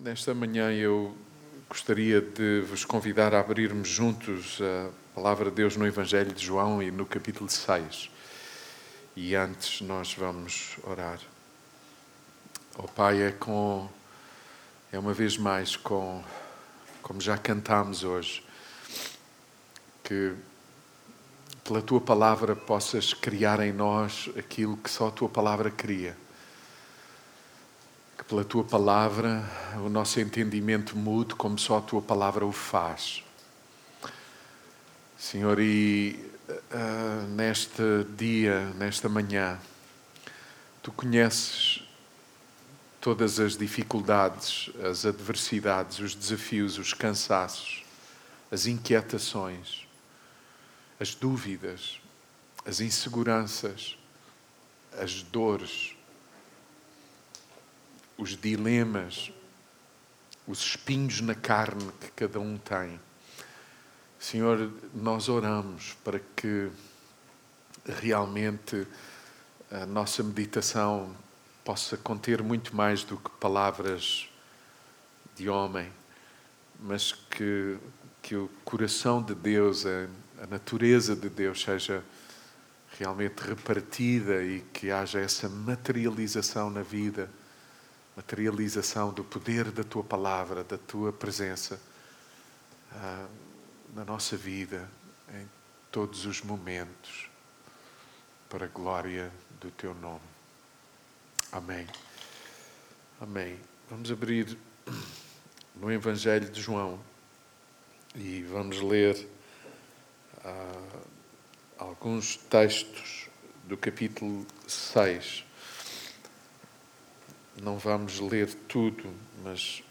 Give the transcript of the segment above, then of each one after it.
Nesta manhã eu gostaria de vos convidar a abrirmos juntos a palavra de Deus no Evangelho de João e no capítulo 6. E antes nós vamos orar. Oh Pai, é com é uma vez mais com como já cantámos hoje que pela tua palavra possas criar em nós aquilo que só a tua palavra cria que pela tua palavra o nosso entendimento mude como só a tua palavra o faz. Senhor, e uh, neste dia, nesta manhã, tu conheces todas as dificuldades, as adversidades, os desafios, os cansaços, as inquietações, as dúvidas, as inseguranças, as dores os dilemas, os espinhos na carne que cada um tem. Senhor, nós oramos para que realmente a nossa meditação possa conter muito mais do que palavras de homem, mas que, que o coração de Deus, a, a natureza de Deus seja realmente repartida e que haja essa materialização na vida materialização do poder da tua palavra, da tua presença uh, na nossa vida, em todos os momentos, para a glória do teu nome. Amém. Amém. Vamos abrir no Evangelho de João e vamos ler uh, alguns textos do capítulo 6. Não vamos ler tudo, mas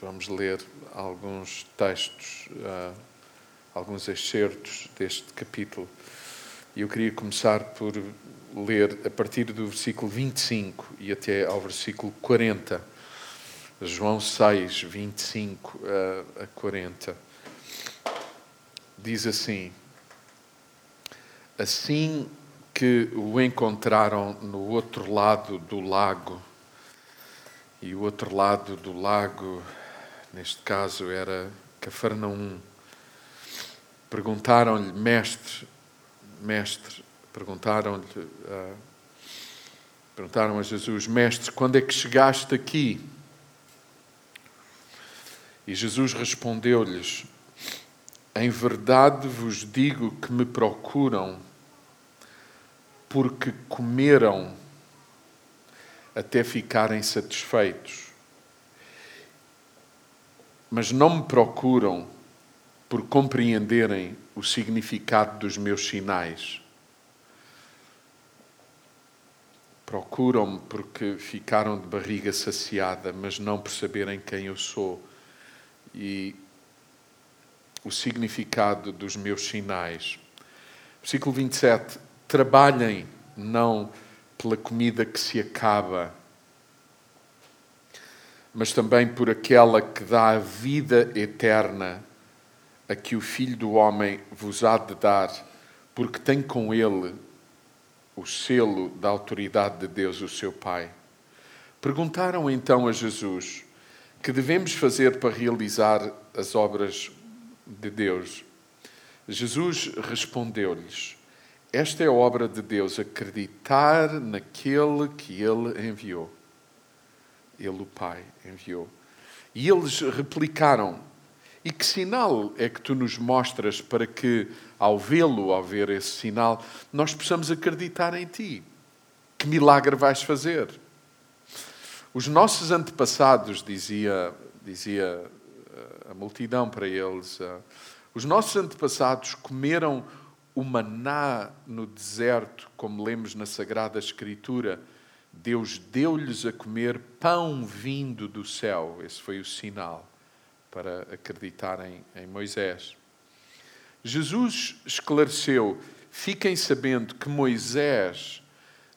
vamos ler alguns textos, uh, alguns excertos deste capítulo. E eu queria começar por ler a partir do versículo 25 e até ao versículo 40. João 6, 25 a 40. Diz assim: Assim que o encontraram no outro lado do lago, e o outro lado do lago, neste caso, era Cafarnaum. Perguntaram-lhe, mestre, mestre, perguntaram-lhe, uh, perguntaram a Jesus, mestre, quando é que chegaste aqui? E Jesus respondeu-lhes, em verdade vos digo que me procuram porque comeram até ficarem satisfeitos. Mas não me procuram por compreenderem o significado dos meus sinais. Procuram-me porque ficaram de barriga saciada, mas não por saberem quem eu sou e o significado dos meus sinais. Versículo 27. Trabalhem, não pela comida que se acaba, mas também por aquela que dá a vida eterna, a que o Filho do Homem vos há de dar, porque tem com ele o selo da autoridade de Deus, o seu Pai. Perguntaram então a Jesus: Que devemos fazer para realizar as obras de Deus? Jesus respondeu-lhes: esta é a obra de Deus, acreditar naquele que Ele enviou. Ele, o Pai, enviou. E eles replicaram: E que sinal é que tu nos mostras para que, ao vê-lo, ao ver esse sinal, nós possamos acreditar em ti? Que milagre vais fazer? Os nossos antepassados, dizia, dizia eh, a multidão para eles, eh, os nossos antepassados comeram o maná no deserto, como lemos na Sagrada Escritura, Deus deu-lhes a comer pão vindo do céu. Esse foi o sinal para acreditarem em Moisés. Jesus esclareceu: fiquem sabendo que Moisés,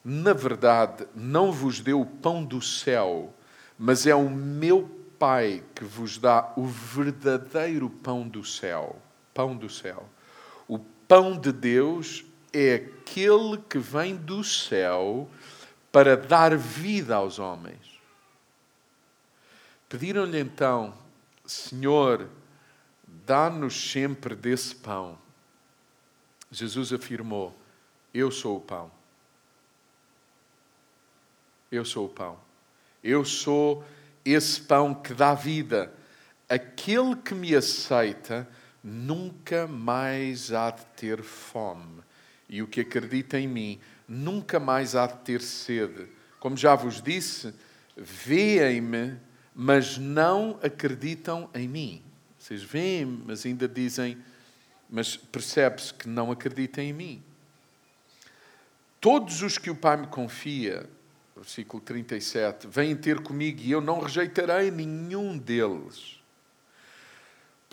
na verdade, não vos deu o pão do céu, mas é o meu Pai que vos dá o verdadeiro pão do céu. Pão do céu pão de Deus é aquele que vem do céu para dar vida aos homens. Pediram-lhe então, Senhor, dá-nos sempre desse pão. Jesus afirmou: Eu sou o pão. Eu sou o pão. Eu sou esse pão que dá vida. Aquele que me aceita nunca mais há de ter fome. E o que acredita em mim nunca mais há de ter sede. Como já vos disse, veem-me, mas não acreditam em mim. Vocês veem, mas ainda dizem, mas percebe-se que não acreditam em mim. Todos os que o Pai me confia, versículo 37, vêm ter comigo e eu não rejeitarei nenhum deles.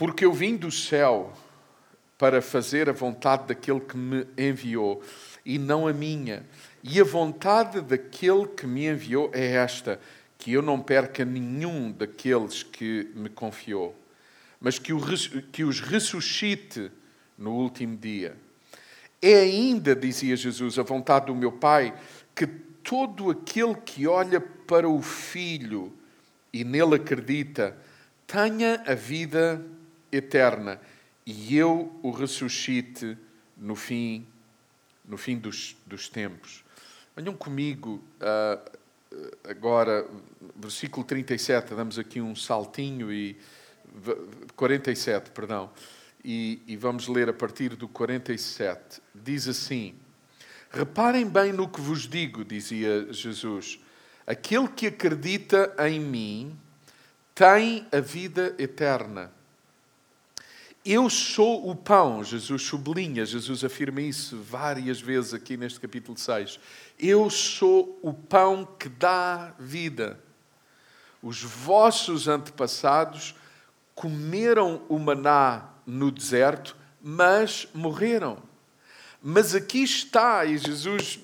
Porque eu vim do céu para fazer a vontade daquele que me enviou e não a minha. E a vontade daquele que me enviou é esta: que eu não perca nenhum daqueles que me confiou, mas que, os ressuscite no último dia. É ainda, dizia Jesus, a vontade do meu Pai que todo aquele que olha para o Filho e nele acredita tenha a vida eterna e eu o ressuscite no fim, no fim dos, dos tempos. Venham comigo uh, agora, versículo 37, damos aqui um saltinho e 47, perdão, e, e vamos ler a partir do 47. Diz assim: Reparem bem no que vos digo, dizia Jesus. Aquele que acredita em mim tem a vida eterna. Eu sou o pão, Jesus sublinha, Jesus afirma isso várias vezes aqui neste capítulo 6. Eu sou o pão que dá vida. Os vossos antepassados comeram o maná no deserto, mas morreram. Mas aqui está, e Jesus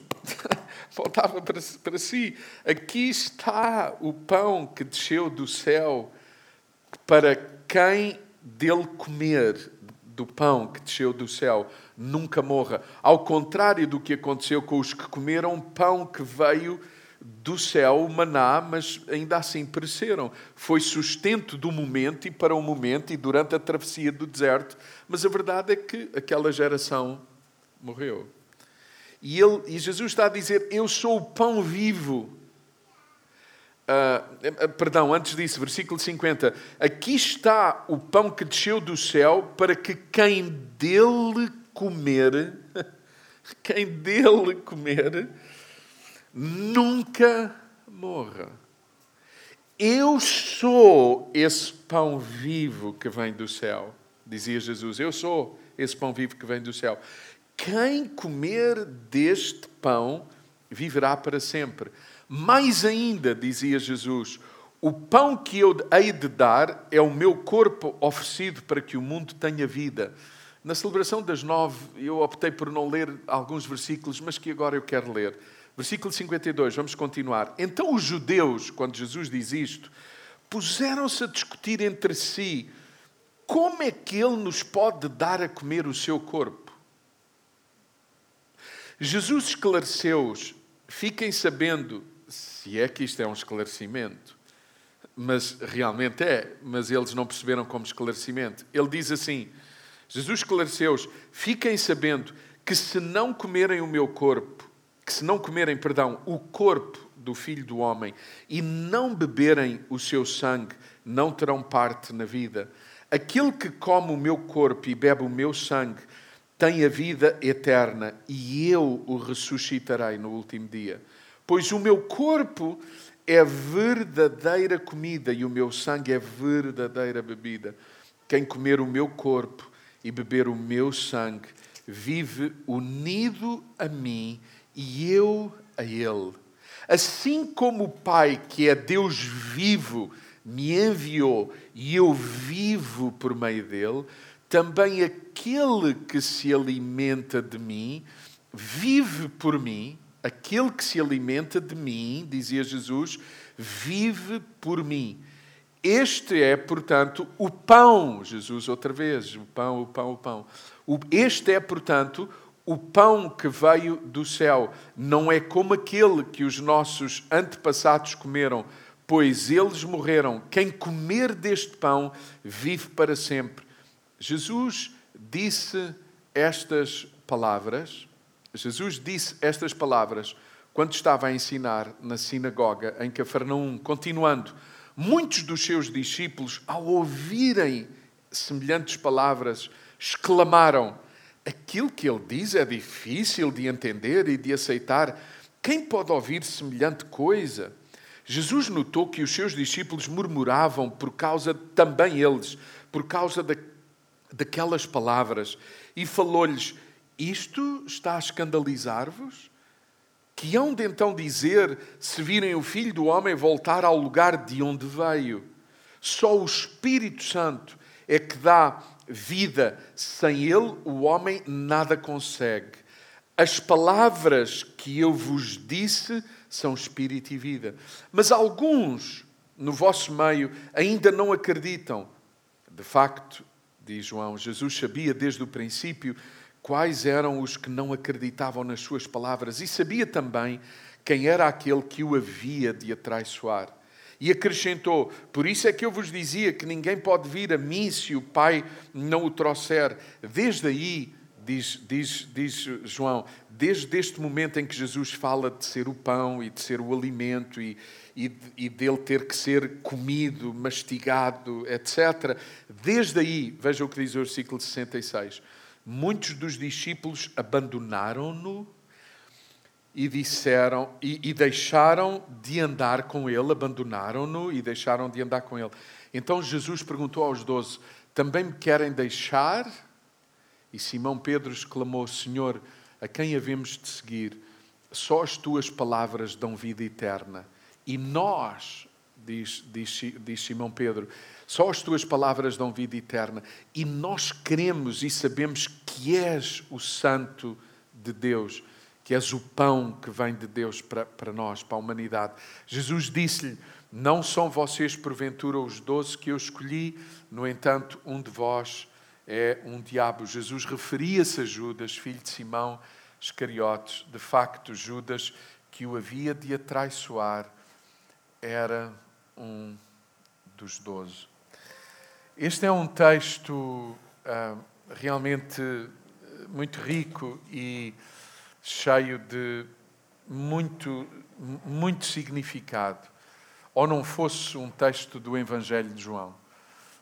voltava para, para si: aqui está o pão que desceu do céu para quem dele comer do pão que desceu do céu nunca morra. Ao contrário do que aconteceu com os que comeram pão que veio do céu, o maná, mas ainda assim pereceram. Foi sustento do momento e para o momento e durante a travessia do deserto, mas a verdade é que aquela geração morreu. E, ele, e Jesus está a dizer: Eu sou o pão vivo Uh, perdão, antes disso, versículo 50. Aqui está o pão que desceu do céu para que quem dele comer, quem dele comer, nunca morra. Eu sou esse pão vivo que vem do céu, dizia Jesus. Eu sou esse pão vivo que vem do céu. Quem comer deste pão viverá para sempre. Mais ainda, dizia Jesus, o pão que eu hei de dar é o meu corpo oferecido para que o mundo tenha vida. Na celebração das nove, eu optei por não ler alguns versículos, mas que agora eu quero ler. Versículo 52, vamos continuar. Então os judeus, quando Jesus diz isto, puseram-se a discutir entre si como é que ele nos pode dar a comer o seu corpo. Jesus esclareceu-os: fiquem sabendo se é que isto é um esclarecimento, mas realmente é, mas eles não perceberam como esclarecimento. Ele diz assim: Jesus esclareceu-os: fiquem sabendo que se não comerem o meu corpo, que se não comerem, perdão, o corpo do Filho do Homem e não beberem o seu sangue, não terão parte na vida. Aquele que come o meu corpo e bebe o meu sangue tem a vida eterna e eu o ressuscitarei no último dia pois o meu corpo é verdadeira comida e o meu sangue é verdadeira bebida. Quem comer o meu corpo e beber o meu sangue vive unido a mim e eu a ele. Assim como o Pai, que é Deus vivo, me enviou e eu vivo por meio dele, também aquele que se alimenta de mim vive por mim Aquele que se alimenta de mim, dizia Jesus, vive por mim. Este é, portanto, o pão, Jesus outra vez, o pão, o pão, o pão. Este é, portanto, o pão que veio do céu. Não é como aquele que os nossos antepassados comeram, pois eles morreram. Quem comer deste pão vive para sempre. Jesus disse estas palavras. Jesus disse estas palavras quando estava a ensinar na sinagoga em Cafarnaum, continuando. Muitos dos seus discípulos, ao ouvirem semelhantes palavras, exclamaram: Aquilo que ele diz é difícil de entender e de aceitar. Quem pode ouvir semelhante coisa? Jesus notou que os seus discípulos murmuravam por causa, também eles, por causa da, daquelas palavras, e falou-lhes: Isto está a escandalizar-vos? Que hão de então dizer se virem o Filho do Homem voltar ao lugar de onde veio? Só o Espírito Santo é que dá vida. Sem ele, o homem nada consegue. As palavras que eu vos disse são espírito e vida. Mas alguns no vosso meio ainda não acreditam. De facto, diz João, Jesus sabia desde o princípio quais eram os que não acreditavam nas suas palavras e sabia também quem era aquele que o havia de atraiçoar. E acrescentou: Por isso é que eu vos dizia que ninguém pode vir a mim se o Pai não o trouxer. Desde aí, diz, diz, diz João, desde este momento em que Jesus fala de ser o pão e de ser o alimento e, e, e dele ter que ser comido, mastigado, etc. Desde aí, veja o que diz o versículo 66. Muitos dos discípulos abandonaram-no e disseram e, e deixaram de andar com ele, abandonaram-no e deixaram de andar com ele. Então Jesus perguntou aos doze: Também me querem deixar? E Simão Pedro exclamou: Senhor, a quem havemos de seguir? Só as tuas palavras dão vida eterna. E nós, diz, diz, diz Simão Pedro, só as tuas palavras dão vida eterna. E nós cremos e sabemos que és o Santo de Deus que és o pão que vem de Deus para, para nós, para a humanidade. Jesus disse-lhe: Não são vocês, porventura, os doze que eu escolhi, no entanto, um de vós é um diabo. Jesus referia-se a Judas, filho de Simão Iscariotes. De facto, Judas, que o havia de atraiçoar, era um dos doze. Este é um texto uh, realmente muito rico e cheio de muito, muito significado, ou não fosse um texto do Evangelho de João.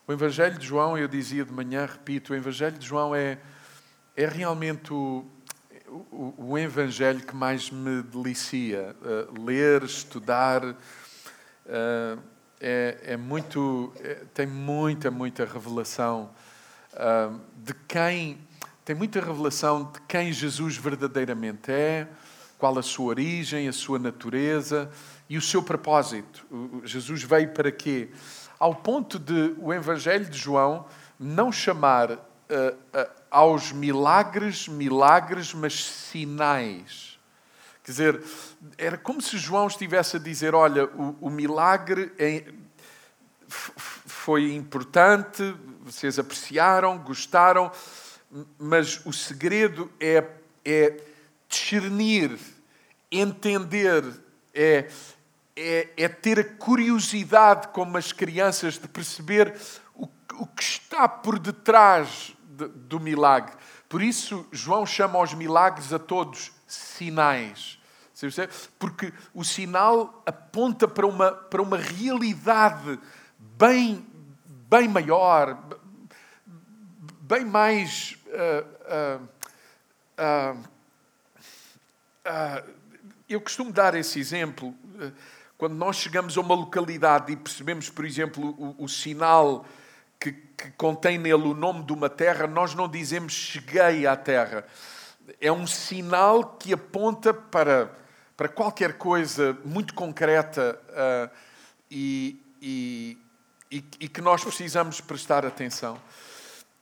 O Evangelho de João, eu dizia de manhã, repito, o Evangelho de João é, é realmente o, o, o Evangelho que mais me delicia. Uh, ler, estudar, uh, é, é, muito, é, tem muita, muita revelação uh, de quem tem muita revelação de quem Jesus verdadeiramente é, qual a sua origem, a sua natureza e o seu propósito. Jesus veio para quê? Ao ponto de o Evangelho de João não chamar uh, uh, aos milagres milagres, mas sinais. Quer dizer, era como se João estivesse a dizer: olha, o, o milagre é, foi importante, vocês apreciaram, gostaram mas o segredo é, é discernir, entender, é, é, é, ter a curiosidade, como as crianças, de perceber o, o que está por detrás de, do milagre. Por isso, João chama aos milagres a todos sinais. Porque o sinal aponta para uma, para uma realidade bem, bem maior, bem mais uh, uh, uh, eu costumo dar esse exemplo quando nós chegamos a uma localidade e percebemos, por exemplo, o, o sinal que, que, contém nele o nome de uma terra, nós não dizemos cheguei à terra. É um sinal que aponta para, para qualquer coisa muito concreta uh, e, e, e, que nós precisamos prestar atenção.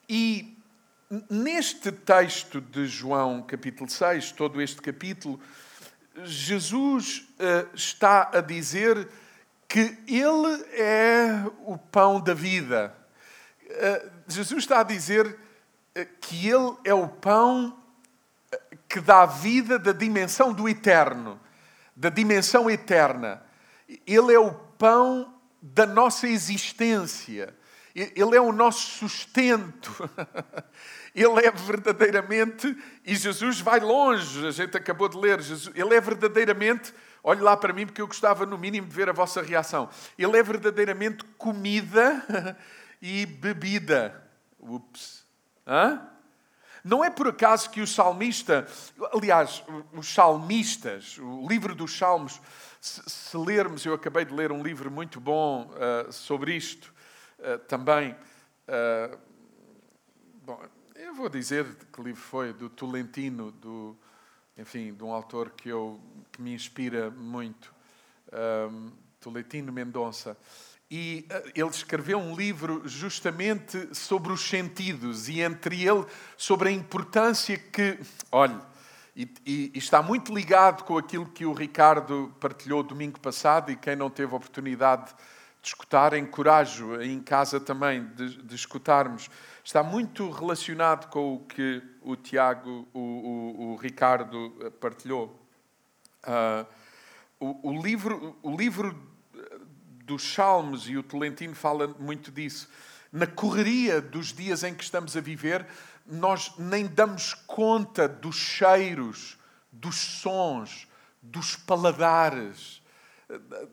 E Neste texto de João, capítulo 6, todo este capítulo, Jesus uh, está a dizer que Ele é o pão da vida. Uh, Jesus está a dizer que Ele é o pão que dá vida da dimensão do eterno, da dimensão eterna. Ele é o pão da nossa existência. Ele é o nosso sustento. Ele é verdadeiramente, e Jesus vai longe, a gente acabou de ler, Jesus, ele é verdadeiramente, olhe lá para mim, porque eu gostava no mínimo de ver a vossa reação. Ele é verdadeiramente comida e bebida. Ups. Hã? Não é por acaso que o salmista, aliás, os salmistas, o livro dos Salmos, se, lermos, eu acabei de ler um livro muito bom uh, sobre isto uh, também. Uh, bom, eu vou dizer que livro foi, do Tolentino, do, enfim, de um autor que, eu, que me inspira muito, um, Tolentino Mendonça. E uh, ele escreveu um livro justamente sobre os sentidos e entre ele sobre a importância que, olhe, e, e, e, está muito ligado com aquilo que o Ricardo partilhou domingo passado e quem não teve a oportunidade de escutar, encorajo em casa também de, de escutarmos está muito relacionado com o que o Tiago, o, o, o Ricardo eh, partilhou. Uh, o, o, livro, o livro dos Salmos, e o Tolentino fala muito disso, na correria dos dias em que estamos a viver, nós nem damos conta dos cheiros, dos sons, dos paladares.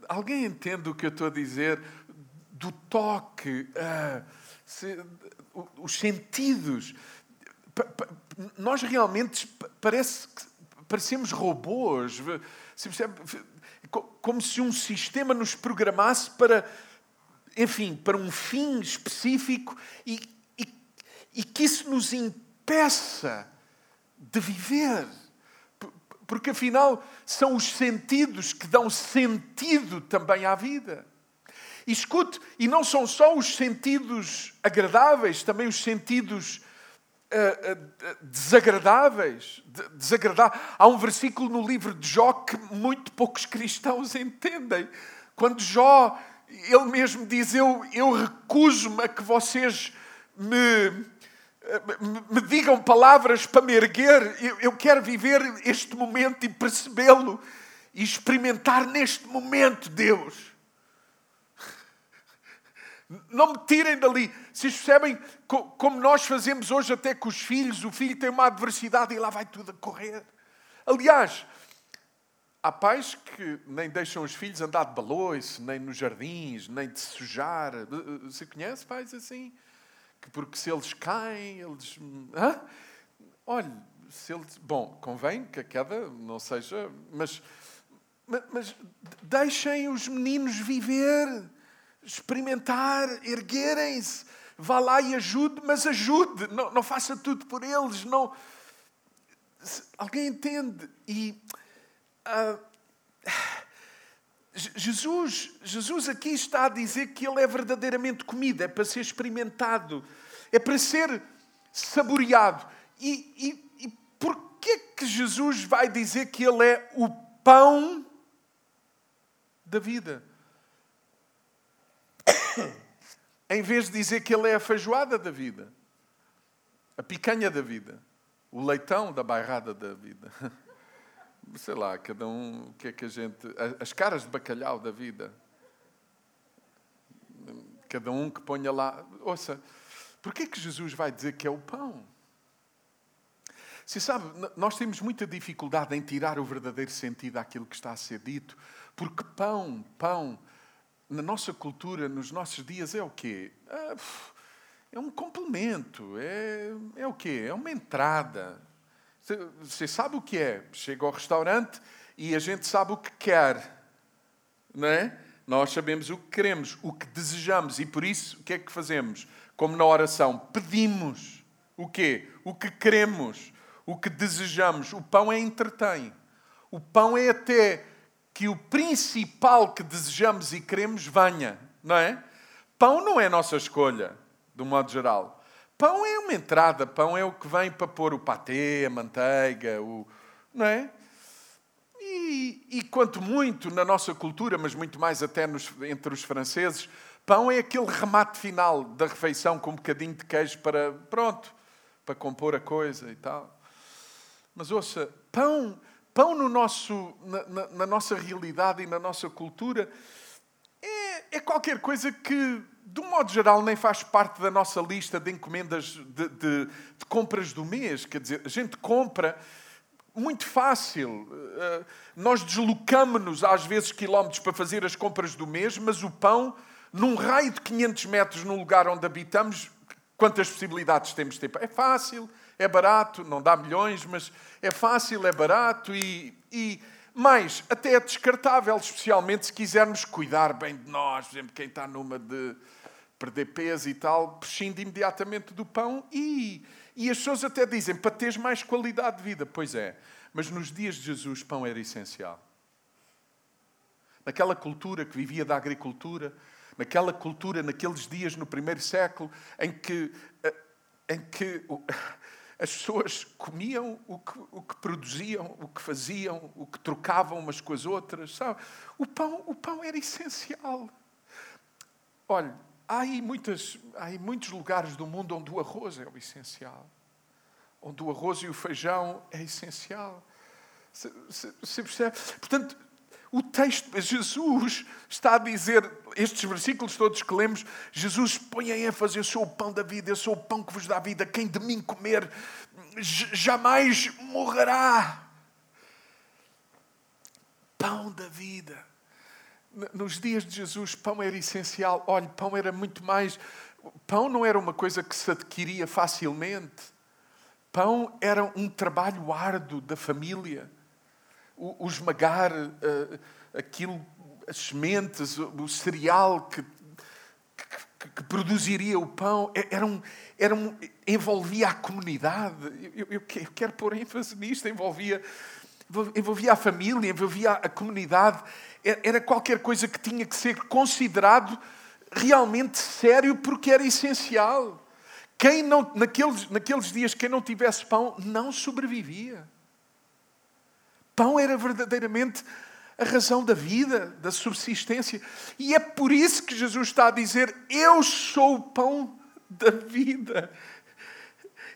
Alguém entende o que eu estou a dizer? Do toque. Se, os sentidos. Nós realmente parece que parecemos robôs, como se um sistema nos programasse para, enfim, para um fim específico e, e, e que isso nos impeça de viver. Porque afinal são os sentidos que dão sentido também à vida. E escute, e não são só os sentidos agradáveis, também os sentidos desagradáveis. De, desagradáveis. Há um versículo no livro de Jó que muito poucos cristãos entendem. Quando Jó, ele mesmo diz: Eu, eu recuso-me a que vocês me, me, digam palavras para me erguer. Eu, eu quero viver este momento e percebê-lo e experimentar neste momento, Deus não me tirem dali. Vocês percebem como nós fazemos hoje até com os filhos? O filho tem uma adversidade e lá vai tudo a correr. Aliás, há pais que nem deixam os filhos andar de balões, nem nos jardins, nem de sujar. Você conhece pais assim? Que porque se eles caem, eles. Hã? Olha, se eles. Bom, convém que a queda não seja. Mas, mas deixem os meninos viver experimentar, erguerem-se. Vá lá e ajude, mas ajude, não, não faça tudo por eles. Não... Alguém entende? E uh, Jesus, Jesus aqui está a dizer que Ele é verdadeiramente comida, é para ser experimentado, é para ser saboreado. E, e, e porquê que Jesus vai dizer que Ele é o pão da vida? Em vez de dizer que ele é a feijoada da vida, a picanha da vida, o leitão da bairrada da vida. Sei lá, cada um, o que é que a gente. As caras de bacalhau da vida. Cada um que ponha lá. Ouça, porquê que Jesus vai dizer que é o pão? Se sabe, nós temos muita dificuldade em tirar o verdadeiro sentido àquilo que está a ser dito, porque pão, pão, na nossa cultura, nos nossos dias, é o quê? É, é um complemento, é, é o quê? É uma entrada. Você sabe o que é? Chega ao restaurante e a gente sabe o que quer, não é? Nós sabemos o que queremos, o que desejamos e por isso o que é que fazemos? Como na oração, pedimos o quê? O que queremos, o que desejamos. O pão é entretém. O pão é até que o principal que desejamos e queremos venha, não é? Pão não é nossa escolha, de um modo geral. Pão é uma entrada, pão é o que vem para pôr o patê, a manteiga, o, não é? E, e quanto muito na nossa cultura, mas muito mais até nos, entre os franceses, pão é aquele remate final da refeição com um bocadinho de queijo para, pronto, para compor a coisa e tal. Mas ouça, pão Pão no nosso, na, na, na nossa realidade e na nossa cultura é, é qualquer coisa que, de um modo geral, nem faz parte da nossa lista de encomendas de, de, de compras do mês. Quer dizer, a gente compra muito fácil. Eh, nós deslocamos-nos às vezes quilómetros para fazer as compras do mês, mas o pão, num raio de 500 metros no lugar onde habitamos, quantas possibilidades temos de ter? É fácil, é barato, não dá milhões, mas é fácil, é barato e, e mais, até é descartável, especialmente se quisermos cuidar bem de nós, por exemplo, quem está numa de perder peso e tal, prescinde imediatamente do pão e, e as pessoas até dizem para teres mais qualidade de vida. Pois é, mas nos dias de Jesus, pão era essencial. Naquela cultura que vivia da agricultura, naquela cultura, naqueles dias no primeiro século, em que, eh, em que as pessoas comiam o que, o que produziam, o que faziam, o que trocavam umas com as outras. Sabe? O, pão, o pão era essencial. Olha, há aí, muitas, há aí muitos lugares do mundo onde o arroz é o essencial. Onde o arroz e o feijão é essencial. Você percebe? Portanto, o texto, Jesus está a dizer, estes versículos todos que lemos, Jesus põe a ênfase: Eu sou o pão da vida, eu sou o pão que vos dá vida. Quem de mim comer jamais morrerá. Pão da vida. Nos dias de Jesus, pão era essencial. Olha, pão era muito mais. Pão não era uma coisa que se adquiria facilmente. Pão era um trabalho árduo da família o, esmagar uh, aquilo, as sementes, o, cereal que, que, que, produziria o pão, é, era um, era um, envolvia a comunidade. Eu, eu, quero pôr ênfase nisto, envolvia, envolvia a família, envolvia a comunidade. Era qualquer coisa que tinha que ser considerado realmente sério porque era essencial. Quem não, naqueles, naqueles dias, quem não tivesse pão, não sobrevivia. Pão era verdadeiramente a razão da vida, da subsistência. E é por isso que Jesus está a dizer: Eu sou o pão da vida.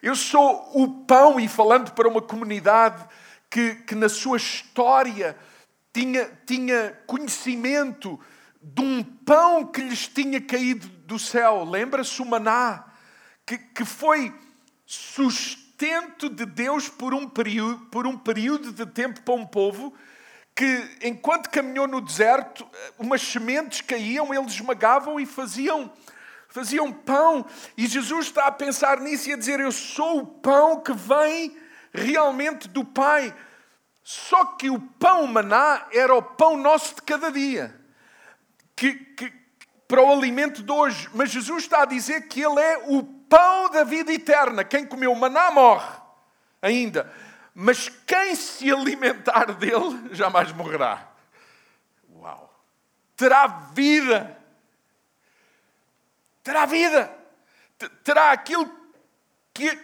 Eu sou o pão, e falando para uma comunidade que, que na sua história tinha, tinha conhecimento de um pão que lhes tinha caído do céu. Lembra-se o maná, que, que foi sustentado sustento de Deus por um, período, por um período de tempo para um povo que, enquanto caminhou no deserto, umas sementes caíam, eles esmagavam e faziam, faziam pão. E Jesus está a pensar nisso e a dizer: Eu sou o pão que vem realmente do Pai. Só que o pão maná era o pão nosso de cada dia. Que, que, para o alimento de hoje. Mas Jesus está a dizer que Ele é o pão da vida eterna. Quem comeu maná morre ainda. Mas quem se alimentar dele jamais morrerá. Uau! Terá vida. Terá vida. Terá aquilo que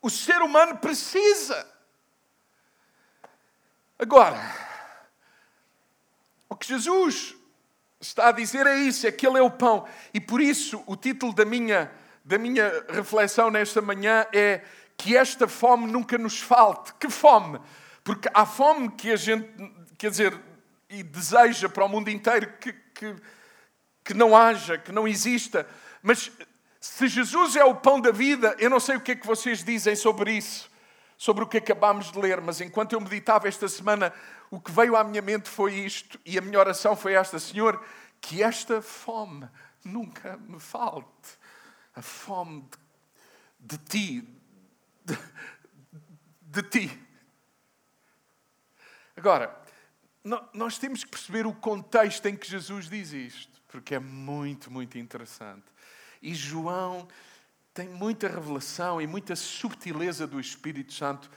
o ser humano precisa. Agora, o que Jesus está a dizer é isso, é que Ele é o pão. E por isso o título da minha da minha reflexão nesta manhã é que esta fome nunca nos falte. Que fome? Porque há fome que a gente, quer dizer, e deseja para o mundo inteiro que, que, que não haja, que não exista. Mas se Jesus é o pão da vida, eu não sei o que é que vocês dizem sobre isso, sobre o que acabámos de ler, mas enquanto eu meditava esta semana, o que veio à minha mente foi isto, e a minha oração foi esta: Senhor, que esta fome nunca me falte a fome de, de ti, de, de ti. Agora, nós temos que perceber o contexto em que Jesus diz isto, porque é muito, muito interessante. E João tem muita revelação e muita subtileza do Espírito Santo.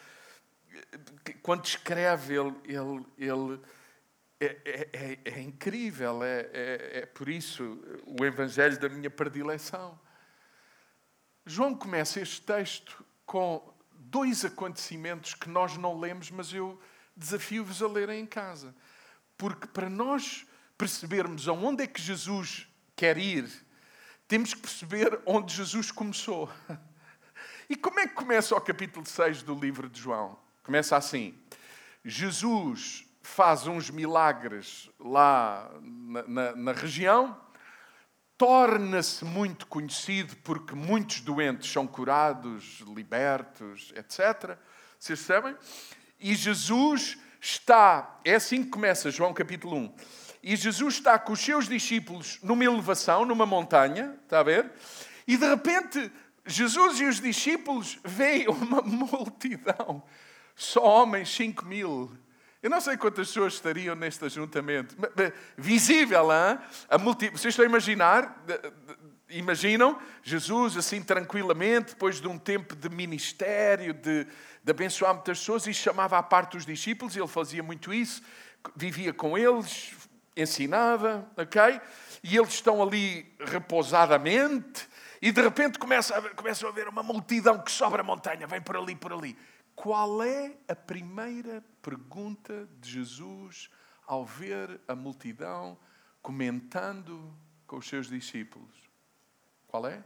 Quando escreve, ele, ele, ele é, é, é, é incrível. É, é, é por isso o Evangelho da minha predileção. João começa este texto com dois acontecimentos que nós não lemos, mas eu desafio-vos a lerem em casa. Porque para nós percebermos aonde é que Jesus quer ir, temos que perceber onde Jesus começou. E como é que começa o capítulo 6 do livro de João? Começa assim: Jesus faz uns milagres lá na, na, na região torna-se muito conhecido porque muitos doentes são curados, libertos, etc. Vocês sabem? E Jesus está, é assim que começa João capítulo 1. E Jesus está com os seus discípulos numa elevação, numa montanha, está a ver? E de repente, Jesus e os discípulos veem uma multidão, só homens, 5 mil. Eu não sei quantas pessoas estariam neste ajuntamento. Visível, hein? a multi... vocês estão a imaginar? Imaginam Jesus assim tranquilamente, depois de um tempo de ministério, de, de abençoar muitas pessoas, e chamava à parte os discípulos, ele fazia muito isso, vivia com eles, ensinava, ok? E eles estão ali repousadamente, e de repente começa a, começam a ver uma multidão que sobe a montanha, vem por ali, por ali. Qual é a primeira pergunta de Jesus ao ver a multidão comentando com os seus discípulos? Qual é?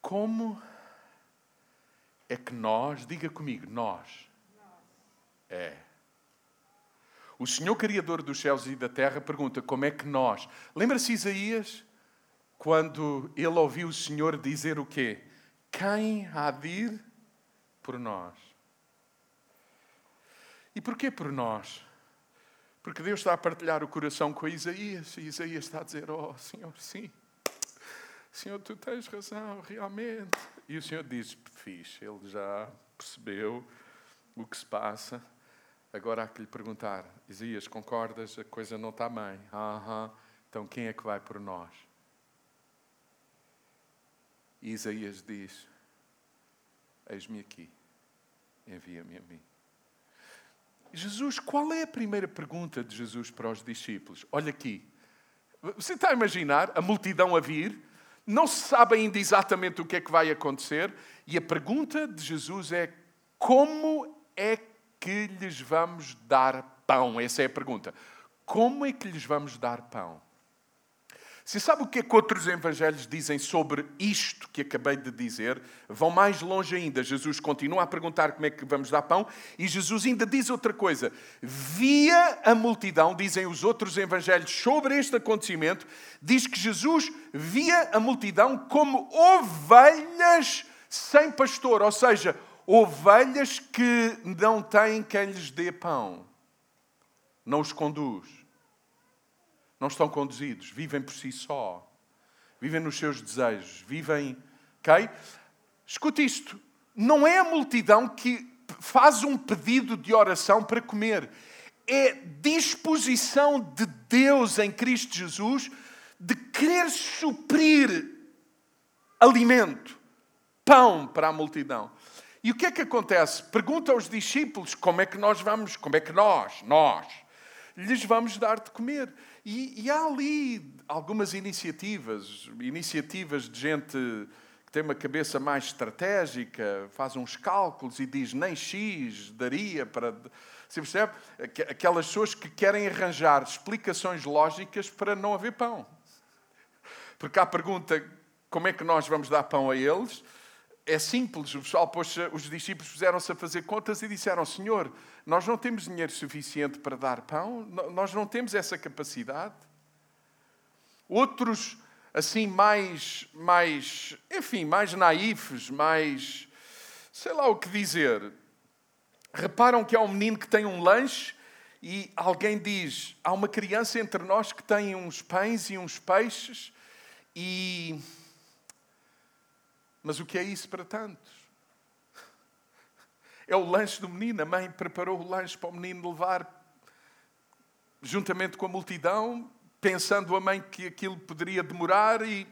Como é que nós, diga comigo, nós, é. O Senhor Criador dos céus e da terra pergunta como é que nós. Lembra-se Isaías quando ele ouviu o Senhor dizer o quê? Quem há de ir por nós? E porquê por nós? Porque Deus está a partilhar o coração com Isaías e Isaías está a dizer: Oh Senhor, sim, Senhor, tu tens razão, realmente. E o Senhor diz: Fixe, ele já percebeu o que se passa. Agora há que lhe perguntar: Isaías, concordas? A coisa não está bem. Aham. Então quem é que vai por nós? E Isaías diz: Eis-me aqui, envia-me a mim. Jesus, qual é a primeira pergunta de Jesus para os discípulos? Olha aqui. Você está a imaginar a multidão a vir, não se sabe ainda exatamente o que é que vai acontecer, e a pergunta de Jesus é: como é que lhes vamos dar pão? Essa é a pergunta. Como é que lhes vamos dar pão? Se sabe o que é que outros evangelhos dizem sobre isto que acabei de dizer? Vão mais longe ainda. Jesus continua a perguntar como é que vamos dar pão e Jesus ainda diz outra coisa. Via a multidão, dizem os outros evangelhos sobre este acontecimento, diz que Jesus via a multidão como ovelhas sem pastor, ou seja, ovelhas que não têm quem lhes dê pão. Não os conduz não estão conduzidos, vivem por si só, vivem nos seus desejos, vivem. Ok? Escute isto: não é a multidão que faz um pedido de oração para comer, é disposição de Deus em Cristo Jesus de querer suprir alimento, pão para a multidão. E o que é que acontece? Pergunta aos discípulos como é que nós vamos, como é que nós, nós, lhes vamos dar de comer. E, e, há ali algumas iniciativas, iniciativas de gente que tem uma cabeça mais estratégica, faz uns cálculos e diz nem X daria para. Você percebe? Aquelas pessoas que querem arranjar explicações lógicas para não haver pão. Porque há a pergunta: como é que nós vamos dar pão a eles? É simples. O pessoal, poxa, os discípulos puseram-se a fazer contas e disseram: Senhor, nós não temos dinheiro suficiente para dar pão, nós não temos essa capacidade. Outros, assim, mais, mais, enfim, mais naifes, mais, sei lá o que dizer, reparam que há um menino que tem um lanche e alguém diz: há uma criança entre nós que tem uns pães e uns peixes e mas o que é isso para tantos? É o lanche do menino. A mãe preparou o lanche para o menino levar juntamente com a multidão, pensando a mãe que aquilo poderia demorar e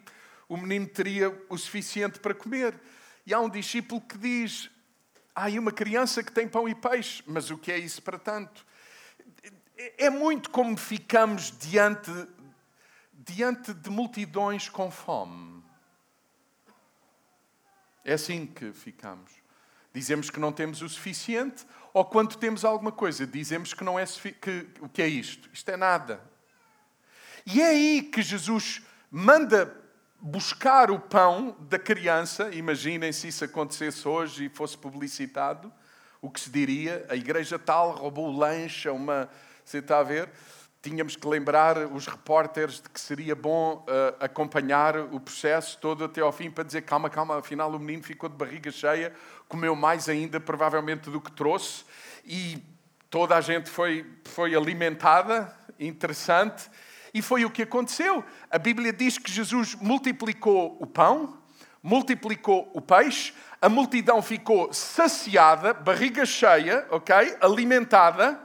o menino teria o suficiente para comer. E há um discípulo que diz: há aí uma criança que tem pão e peixe, mas o que é isso para tanto? É muito como ficamos diante, diante de multidões com fome. É assim que ficamos. Dizemos que não temos o suficiente, ou quando temos alguma coisa, dizemos que não é que o que é isto? Isto é nada. E é aí que Jesus manda buscar o pão da criança. Imaginem se isso acontecesse hoje e fosse publicitado, o que se diria? A igreja tal roubou lanche uma. Você está a ver? Tínhamos que lembrar os repórteres de que seria bom uh, acompanhar o processo todo até ao fim para dizer calma, calma, afinal o menino ficou de barriga cheia, comeu mais ainda provavelmente do que trouxe e toda a gente foi, foi alimentada, interessante, e foi o que aconteceu. A Bíblia diz que Jesus multiplicou o pão, multiplicou o peixe, a multidão ficou saciada, barriga cheia, ok? Alimentada,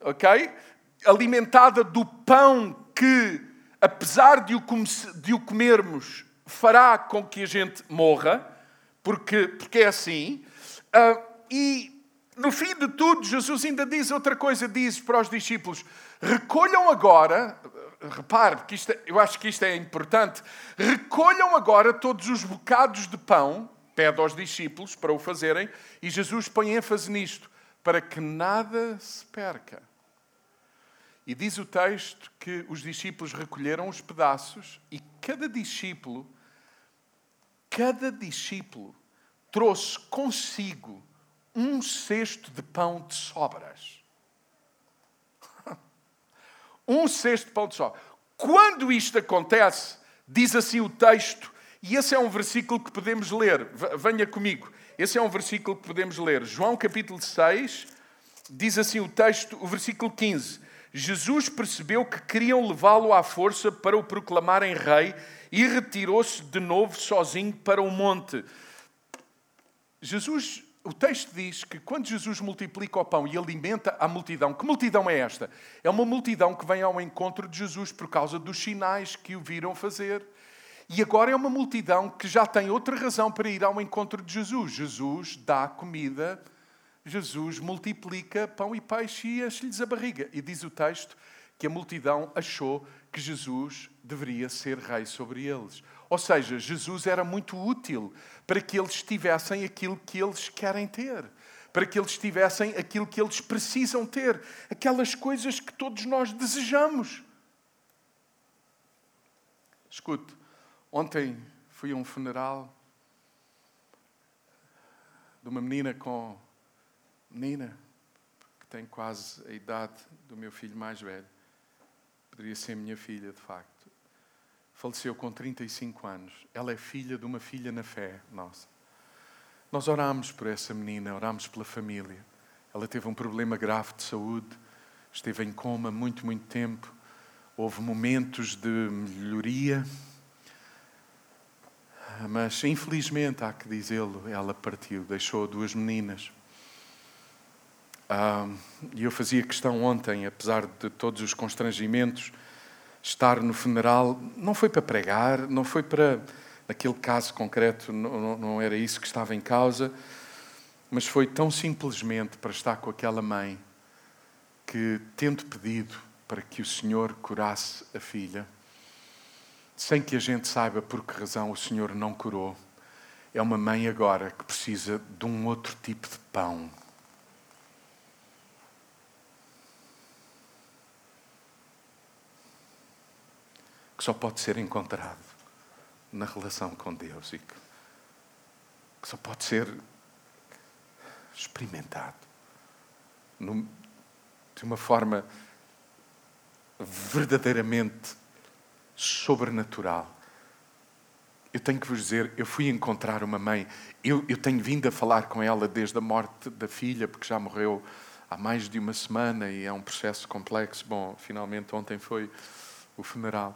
ok? Alimentada do pão que, apesar de o, de o comermos, fará com que a gente morra, porque, porque é assim. Uh, e no fim de tudo, Jesus ainda diz outra coisa: diz para os discípulos: recolham agora, repare, que isto, eu acho que isto é importante, recolham agora todos os bocados de pão, pede aos discípulos para o fazerem, e Jesus põe ênfase nisto, para que nada se perca. E diz o texto que os discípulos recolheram os pedaços e cada discípulo, cada discípulo trouxe consigo um cesto de pão de sobras. um cesto de pão de sobras. Quando isto acontece, diz assim o texto, e esse é um versículo que podemos ler. Venha comigo. Esse é um versículo que podemos ler. João capítulo 6, diz assim o texto, o versículo 15. Jesus percebeu que queriam levá-lo à força para o proclamarem rei e retirou-se de novo sozinho para o monte. Jesus, o texto diz que quando Jesus multiplica o pão e alimenta a multidão, que multidão é esta? É uma multidão que vem ao encontro de Jesus por causa dos sinais que o viram fazer. E agora é uma multidão que já tem outra razão para ir ao encontro de Jesus. Jesus dá comida Jesus multiplica pão e peixe e enche-lhes a barriga. E diz o texto que a multidão achou que Jesus deveria ser rei sobre eles. Ou seja, Jesus era muito útil para que eles tivessem aquilo que eles querem ter, para que eles tivessem aquilo que eles precisam ter, aquelas coisas que todos nós desejamos. Escute, ontem fui a um funeral de uma menina com menina, que tem quase a idade do meu filho mais velho, poderia ser minha filha, de facto, faleceu com 35 anos. Ela é filha de uma filha na fé nossa. Nós orámos por essa menina, orámos pela família. Ela teve um problema grave de saúde, esteve em coma muito, muito tempo. Houve momentos de melhoria, mas infelizmente, há que dizê-lo, ela partiu, deixou duas meninas. E eu fazia questão ontem, apesar de todos os constrangimentos, estar no funeral. Não foi para pregar, não foi para. Naquele caso concreto, não, não era isso que estava em causa, mas foi tão simplesmente para estar com aquela mãe que, tendo pedido para que o Senhor curasse a filha, sem que a gente saiba por que razão o Senhor não curou, é uma mãe agora que precisa de um outro tipo de pão que só pode ser encontrado na relação com Deus e que, que só pode ser experimentado de uma forma verdadeiramente sobrenatural. Eu tenho que vos dizer, eu fui encontrar uma mãe, eu, eu tenho vindo a falar com ela desde a morte da filha, porque já morreu há mais de uma semana e é um processo complexo. Bom, finalmente ontem foi o funeral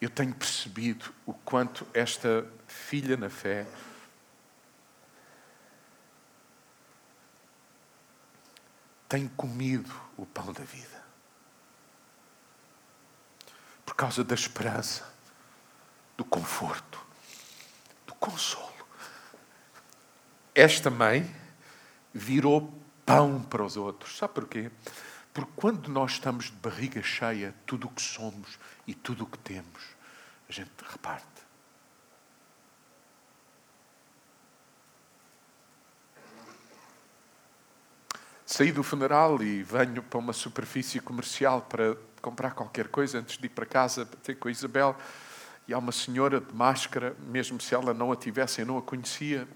eu tenho percebido o quanto esta filha na fé tem comido o pão da vida. Por causa da esperança, do conforto, do consolo. Esta mãe virou pão para os outros. Sabe porquê? Porque quando nós estamos de barriga cheia, tudo o que somos e tudo o que temos, a gente reparte. Saí do funeral e venho para uma superfície comercial para comprar qualquer coisa antes de ir para casa para ter com a Isabel. E há uma senhora de máscara, mesmo se ela não a tivesse, eu não a conhecia.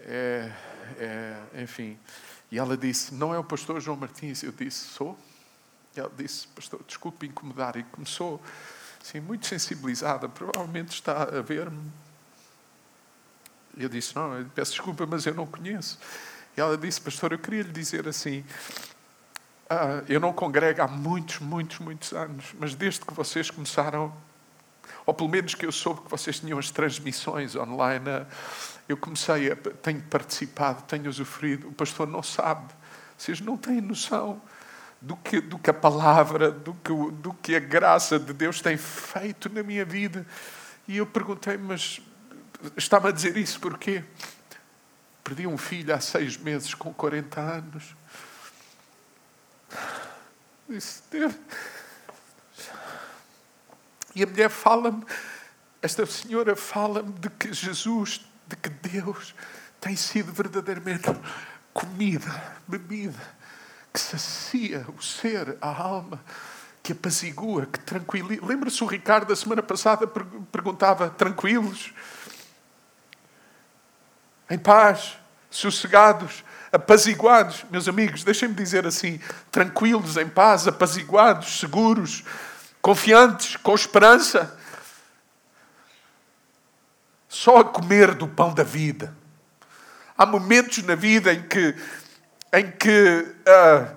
É, é, enfim. E ela disse: Não é o pastor João Martins? Eu disse: Sou. E ela disse, pastor, desculpe incomodar. E começou, assim, muito sensibilizada. Provavelmente está a ver-me. Eu disse, não, eu peço desculpa, mas eu não conheço. E ela disse, pastor, eu queria lhe dizer assim, ah, eu não congrego há muitos, muitos, muitos anos, mas desde que vocês começaram, ou pelo menos que eu soube que vocês tinham as transmissões online, eu comecei a, tenho participado, tenho usufruído. O pastor não sabe, vocês não têm noção do que, do que a palavra, do que, do que a graça de Deus tem feito na minha vida. E eu perguntei, mas está-me a dizer isso porquê? Perdi um filho há seis meses com 40 anos. Disse, Deus. E a mulher fala-me, esta senhora fala-me de que Jesus, de que Deus tem sido verdadeiramente comida, bebida, que sacia o ser, a alma, que apazigua, que tranquiliza. Lembra-se o Ricardo da semana passada perguntava: tranquilos? Em paz, sossegados, apaziguados. Meus amigos, deixem-me dizer assim: tranquilos, em paz, apaziguados, seguros, confiantes, com esperança. Só a comer do pão da vida. Há momentos na vida em que, em que, uh,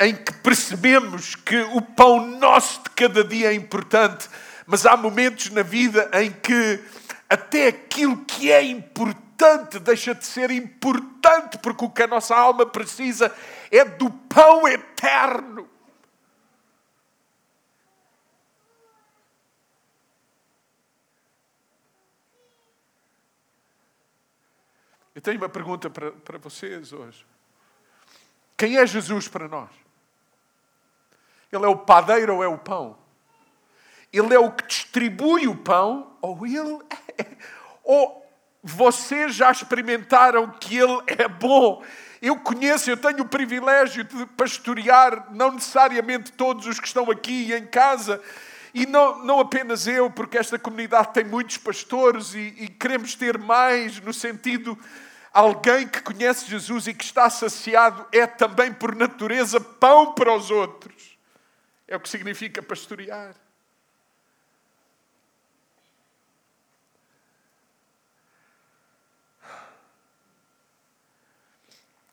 em que percebemos que o pão nosso de cada dia é importante, mas há momentos na vida em que até aquilo que é importante deixa de ser importante, porque o que a nossa alma precisa é do pão eterno. Eu tenho uma pergunta para, para vocês hoje. Quem é Jesus para nós? Ele é o padeiro ou é o pão? Ele é o que distribui o pão ou ele é, ou vocês já experimentaram que ele é bom? Eu conheço, eu tenho o privilégio de pastorear, não necessariamente todos os que estão aqui em casa, e não, não apenas eu, porque esta comunidade tem muitos pastores e, e queremos ter mais no sentido alguém que conhece Jesus e que está saciado é também por natureza pão para os outros. É o que significa pastorear.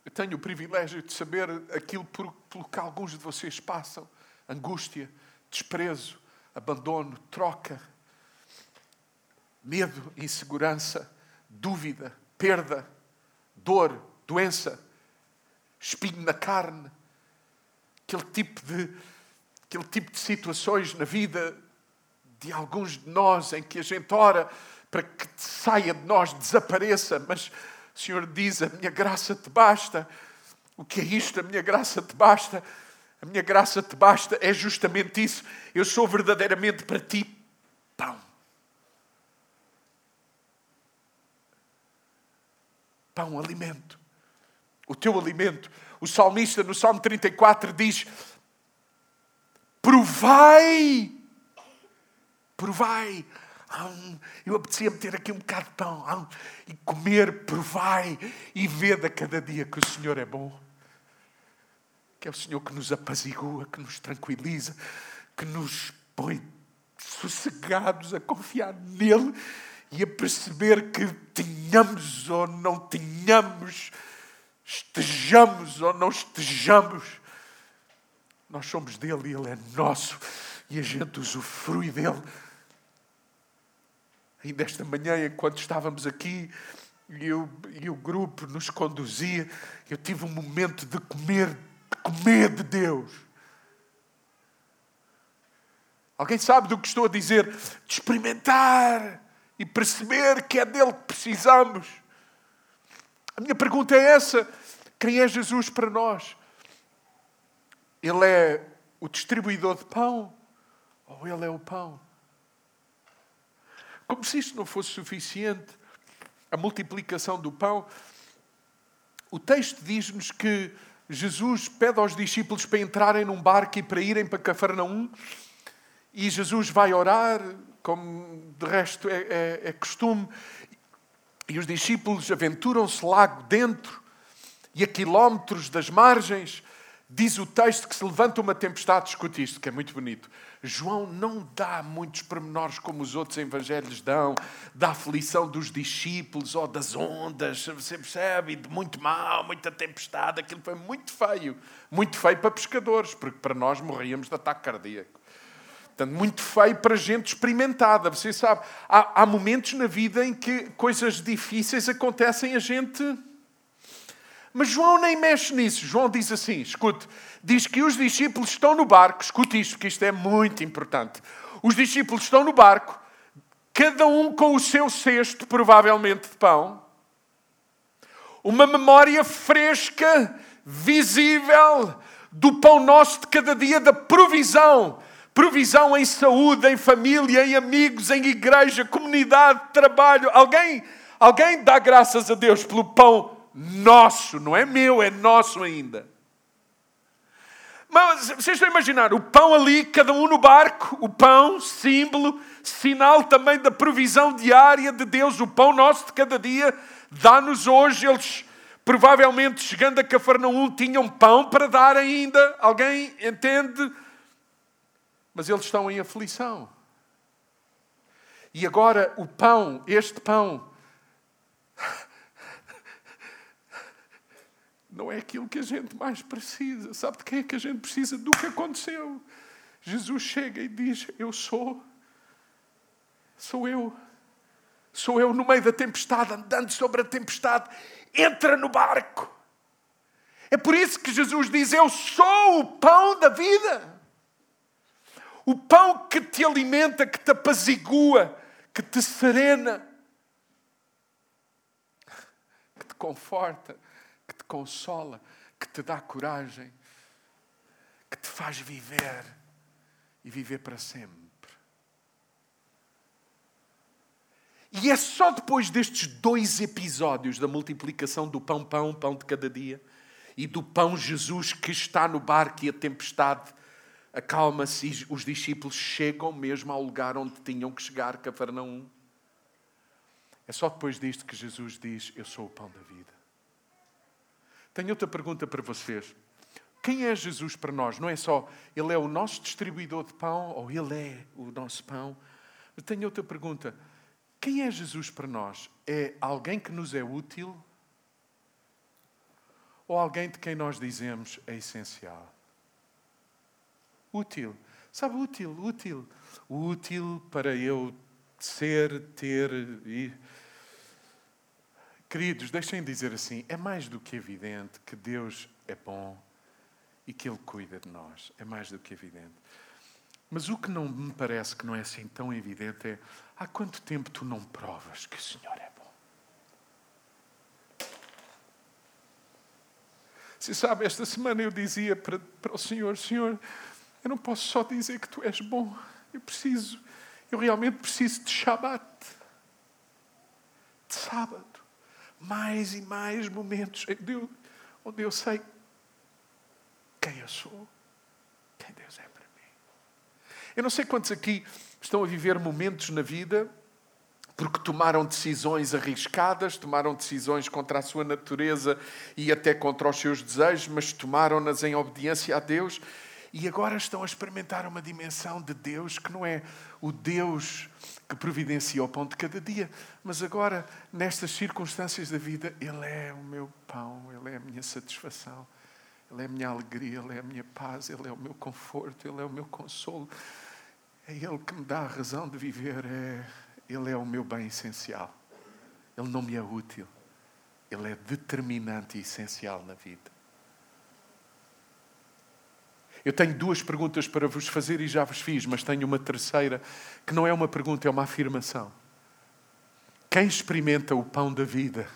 Eu tenho o privilégio de saber aquilo por, pelo que alguns de vocês passam: angústia, desprezo, abandono, troca, medo, insegurança, dúvida, perda, dor, doença, espinho na carne, aquele tipo de, aquele tipo de situações na vida de alguns de nós em que a gente ora para que saia de nós, desapareça, mas o Senhor diz: A minha graça te basta. O que é isto? A minha graça te basta. A minha graça te basta é justamente isso. Eu sou verdadeiramente para ti pão. Pão, alimento. O teu alimento. O salmista no Salmo 34 diz: Provai, provai eu apetecia-me ter aqui um bocado de pão e comer, provai e ver a cada dia que o Senhor é bom. Que é o Senhor que nos apazigua, que nos tranquiliza, que nos põe sossegados a confiar nele e a perceber que tenhamos ou não tenhamos, estejamos ou não estejamos, nós somos dele e ele é nosso e a gente usufrui dele Ainda esta manhã, enquanto estávamos aqui e, eu, e o grupo nos conduzia, eu tive um momento de comer, de comer de Deus. Alguém sabe do que estou a dizer? De experimentar e perceber que é dele que precisamos. A minha pergunta é essa: quem é Jesus para nós? Ele é o distribuidor de pão ou ele é o pão? Como se isto não fosse suficiente, a multiplicação do pão, o texto diz-nos que Jesus pede aos discípulos para entrarem num barco e para irem para Cafarnaum, e Jesus vai orar, como de resto é, é, é costume, e os discípulos aventuram-se lá dentro, e a quilómetros das margens, Diz o texto que se levanta uma tempestade, escute isto, que é muito bonito. João não dá muitos pormenores como os outros evangelhos dão, da aflição dos discípulos ou das ondas, você percebe? De muito mal, muita tempestade, aquilo foi muito feio. Muito feio para pescadores, porque para nós morríamos de ataque cardíaco. Portanto, muito feio para gente experimentada. Você sabe, há, há momentos na vida em que coisas difíceis acontecem a gente mas João nem mexe nisso. João diz assim: escute, diz que os discípulos estão no barco, escute isto, porque isto é muito importante. Os discípulos estão no barco, cada um com o seu cesto, provavelmente de pão, uma memória fresca, visível, do pão nosso de cada dia, da provisão. Provisão em saúde, em família, em amigos, em igreja, comunidade, trabalho. Alguém, alguém dá graças a Deus pelo pão nosso, não é meu, é nosso ainda. Mas vocês estão a imaginar, o pão ali, cada um no barco, o pão, símbolo, sinal também da provisão diária de Deus, o pão nosso de cada dia, dá-nos hoje. Eles, provavelmente, chegando a Cafarnaum, tinham pão para dar ainda. Alguém entende? Mas eles estão em aflição. E agora o pão, este pão, não é aquilo que a gente mais precisa. Sabe de quem é que a gente precisa? Do que aconteceu. Jesus chega e diz: Eu sou. Sou eu. Sou eu no meio da tempestade, andando sobre a tempestade. Entra no barco. É por isso que Jesus diz: Eu sou o pão da vida. O pão que te alimenta, que te apazigua, que te serena, que te conforta que te consola, que te dá coragem, que te faz viver e viver para sempre. E é só depois destes dois episódios da multiplicação do pão, pão, pão de cada dia, e do pão Jesus que está no barco e a tempestade acalma-se e os discípulos chegam mesmo ao lugar onde tinham que chegar, Cafarnaum. É só depois disto que Jesus diz: Eu sou o pão da vida. Tenho outra pergunta para vocês. Quem é Jesus para nós? Não é só Ele é o nosso distribuidor de pão ou Ele é o nosso pão. Tenho outra pergunta. Quem é Jesus para nós? É alguém que nos é útil? Ou alguém de quem nós dizemos é essencial? Útil. Sabe, útil, útil. Útil para eu ser, ter e Queridos, deixem dizer assim: é mais do que evidente que Deus é bom e que Ele cuida de nós. É mais do que evidente. Mas o que não me parece que não é assim tão evidente é: há quanto tempo tu não provas que o Senhor é bom? Você sabe, esta semana eu dizia para, para o Senhor: Senhor, eu não posso só dizer que tu és bom. Eu preciso, eu realmente preciso de Shabat, de sábado mais e mais momentos onde eu sei quem eu sou, quem Deus é para mim. Eu não sei quantos aqui estão a viver momentos na vida porque tomaram decisões arriscadas, tomaram decisões contra a sua natureza e até contra os seus desejos, mas tomaram-nas em obediência a Deus e agora estão a experimentar uma dimensão de Deus que não é o Deus que providencia o pão de cada dia, mas agora, nestas circunstâncias da vida, Ele é o meu pão, Ele é a minha satisfação, Ele é a minha alegria, Ele é a minha paz, Ele é o meu conforto, Ele é o meu consolo. É Ele que me dá a razão de viver, é, Ele é o meu bem essencial. Ele não me é útil, Ele é determinante e essencial na vida. Eu tenho duas perguntas para vos fazer e já vos fiz, mas tenho uma terceira que não é uma pergunta, é uma afirmação. Quem experimenta o pão da vida,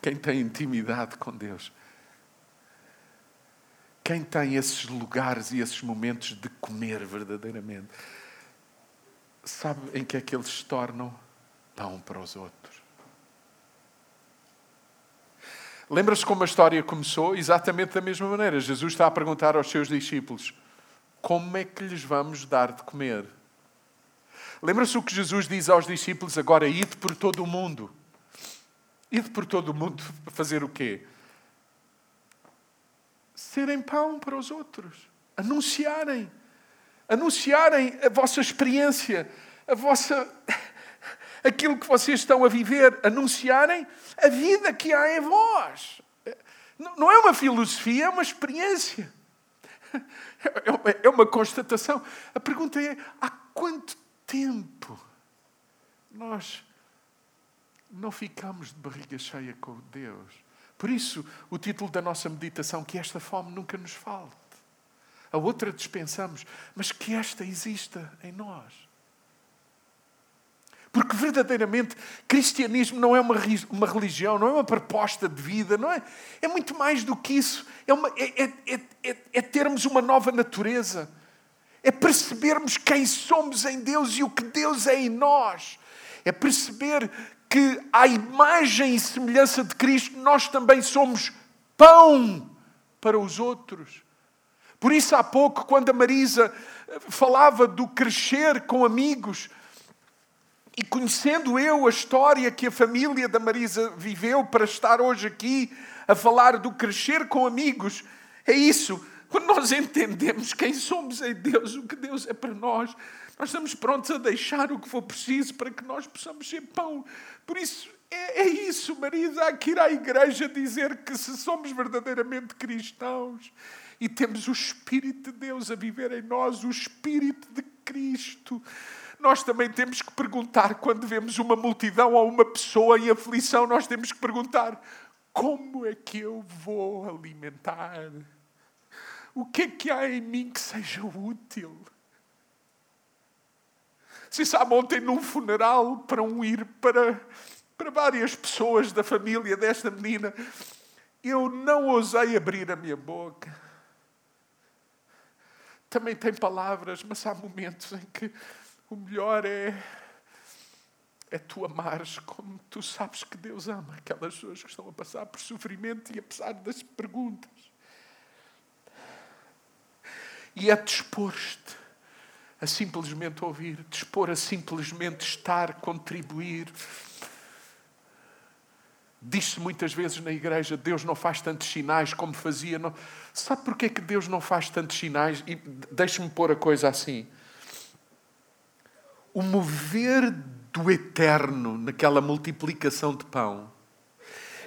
quem tem intimidade com Deus, quem tem esses lugares e esses momentos de comer verdadeiramente, sabe em que é que eles se tornam pão para os outros? Lembra-se como a história começou? Exatamente da mesma maneira. Jesus está a perguntar aos seus discípulos: como é que lhes vamos dar de comer? Lembra-se o que Jesus diz aos discípulos agora: ide por todo o mundo. Ide por todo o mundo fazer o quê? serem pão para os outros, anunciarem, anunciarem a vossa experiência, a vossa aquilo que vocês estão a viver, anunciarem a vida que há em vós. Não é uma filosofia, é uma experiência. É uma constatação. A pergunta é: há quanto tempo nós não ficamos de barriga cheia com Deus? Por isso, o título da nossa meditação, que esta fome nunca nos falte. A outra dispensamos, mas que esta exista em nós. Porque verdadeiramente cristianismo não é uma, uma religião, não é uma proposta de vida, não é? É muito mais do que isso. É, uma, é, é, é, é termos uma nova natureza. É percebermos quem somos em Deus e o que Deus é em nós. É perceber que, à imagem e semelhança de Cristo, nós também somos pão para os outros. Por isso, há pouco, quando a Marisa falava do crescer com amigos, e conhecendo eu a história que a família da Marisa viveu para estar hoje aqui a falar do crescer com amigos, é isso. Quando nós entendemos quem somos em Deus, o que Deus é para nós, nós estamos prontos a deixar o que for preciso para que nós possamos ser pão por isso, é, é isso, Marisa, há que ir à igreja dizer que se somos verdadeiramente cristãos e temos o Espírito de Deus a viver em nós, o Espírito de Cristo, nós também temos que perguntar, quando vemos uma multidão ou uma pessoa em aflição, nós temos que perguntar: como é que eu vou alimentar? O que é que há em mim que seja útil? Se sabe, ontem num funeral para um ir para, para várias pessoas da família desta menina, eu não ousei abrir a minha boca. Também tem palavras, mas há momentos em que o melhor é é tu amares como tu sabes que Deus ama aquelas pessoas que estão a passar por sofrimento e apesar das perguntas. E é dispor-te a simplesmente ouvir, dispor a simplesmente estar, contribuir. Diz-se muitas vezes na igreja: Deus não faz tantos sinais como fazia. Não... Sabe porquê que Deus não faz tantos sinais? E deixe-me pôr a coisa assim. O mover do eterno naquela multiplicação de pão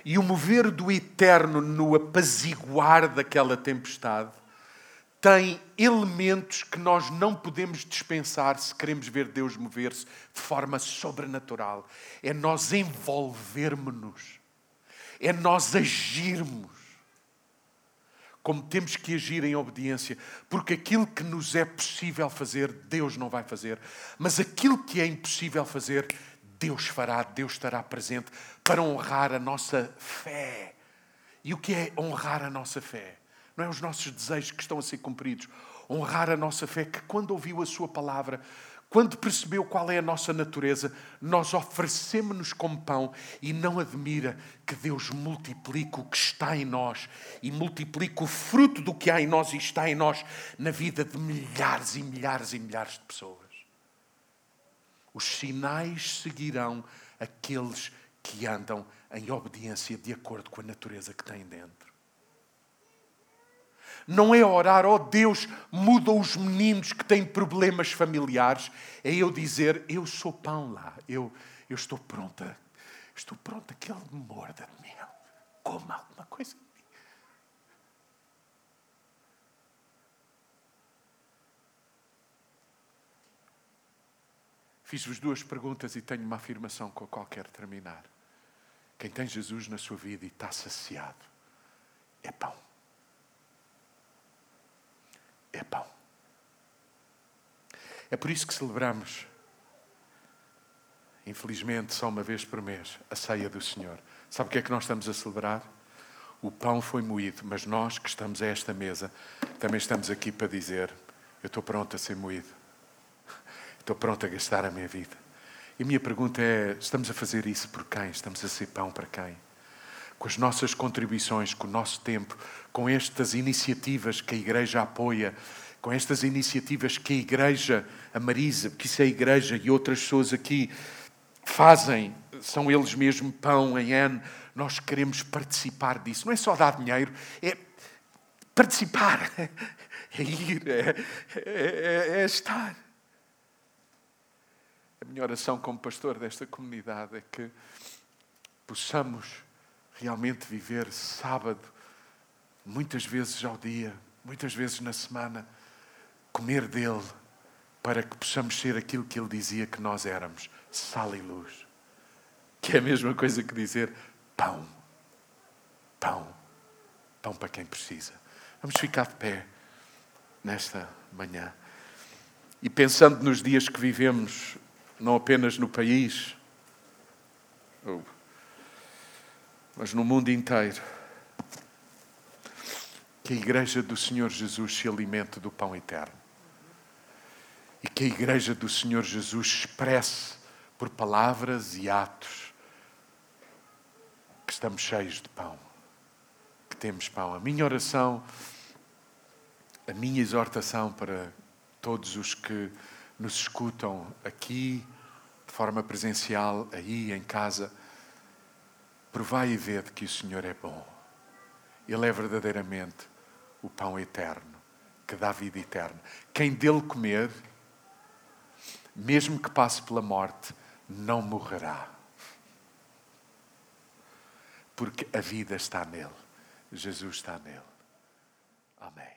e o mover do eterno no apaziguar daquela tempestade tem elementos que nós não podemos dispensar se queremos ver Deus mover-se de forma sobrenatural. É nós envolvermos-nos, é nós agirmos como temos que agir em obediência, porque aquilo que nos é possível fazer, Deus não vai fazer, mas aquilo que é impossível fazer, Deus fará, Deus estará presente para honrar a nossa fé. E o que é honrar a nossa fé? não é os nossos desejos que estão a ser cumpridos. Honrar a nossa fé, que quando ouviu a Sua palavra, quando percebeu qual é a nossa natureza, nós oferecemos-nos como pão e não admira que Deus multiplique o que está em nós e multiplique o fruto do que há em nós e está em nós na vida de milhares e milhares e milhares de pessoas. Os sinais seguirão aqueles que andam em obediência de acordo com a natureza que têm dentro. Não é orar, ó oh Deus, muda os meninos que têm problemas familiares. É eu dizer, eu sou pão lá, eu, eu estou pronta, estou pronta que ele morda de mel. Coma alguma coisa. Fiz-vos duas perguntas e tenho uma afirmação com a qual quero terminar. Quem tem Jesus na sua vida e está saciado é pão é pão. É por isso que celebramos, infelizmente, só uma vez por mês, a ceia do Senhor. Sabe o que é que nós estamos a celebrar? O pão foi moído, mas nós que estamos a esta mesa também estamos aqui para dizer: Eu estou pronto a ser moído, estou pronto a gastar a minha vida. E a minha pergunta é: estamos a fazer isso por quem? Estamos a ser pão para quem? Com as nossas contribuições, com o nosso tempo, com estas iniciativas que a Igreja apoia, com estas iniciativas que a Igreja, a Marisa, que isso é a Igreja e outras pessoas aqui fazem, são eles mesmo pão em N, nós queremos participar disso. Não é só dar dinheiro, é participar, é ir, é, é, é estar. A minha oração como pastor desta comunidade é que possamos realmente viver sábado, muitas vezes ao dia, muitas vezes na semana, comer dele, para que possamos ser aquilo que ele dizia que nós éramos: sal e luz. Que é a mesma coisa que dizer pão. Pão. Pão para quem precisa. Vamos ficar de pé nesta manhã. E pensando nos dias que vivemos, não apenas no país, mas no mundo inteiro, que a Igreja do Senhor Jesus se alimente do pão eterno. E que a Igreja do Senhor Jesus expresse por palavras e atos que estamos cheios de pão, que temos pão. A minha oração, a minha exortação para todos os que nos escutam aqui, de forma presencial, aí em casa, provai e vede que o Senhor é bom. Ele é verdadeiramente o pão eterno, que dá vida eterna. Quem dele comer, mesmo que passe pela morte, não morrerá. Porque a vida está nele. Jesus está nele. Amém.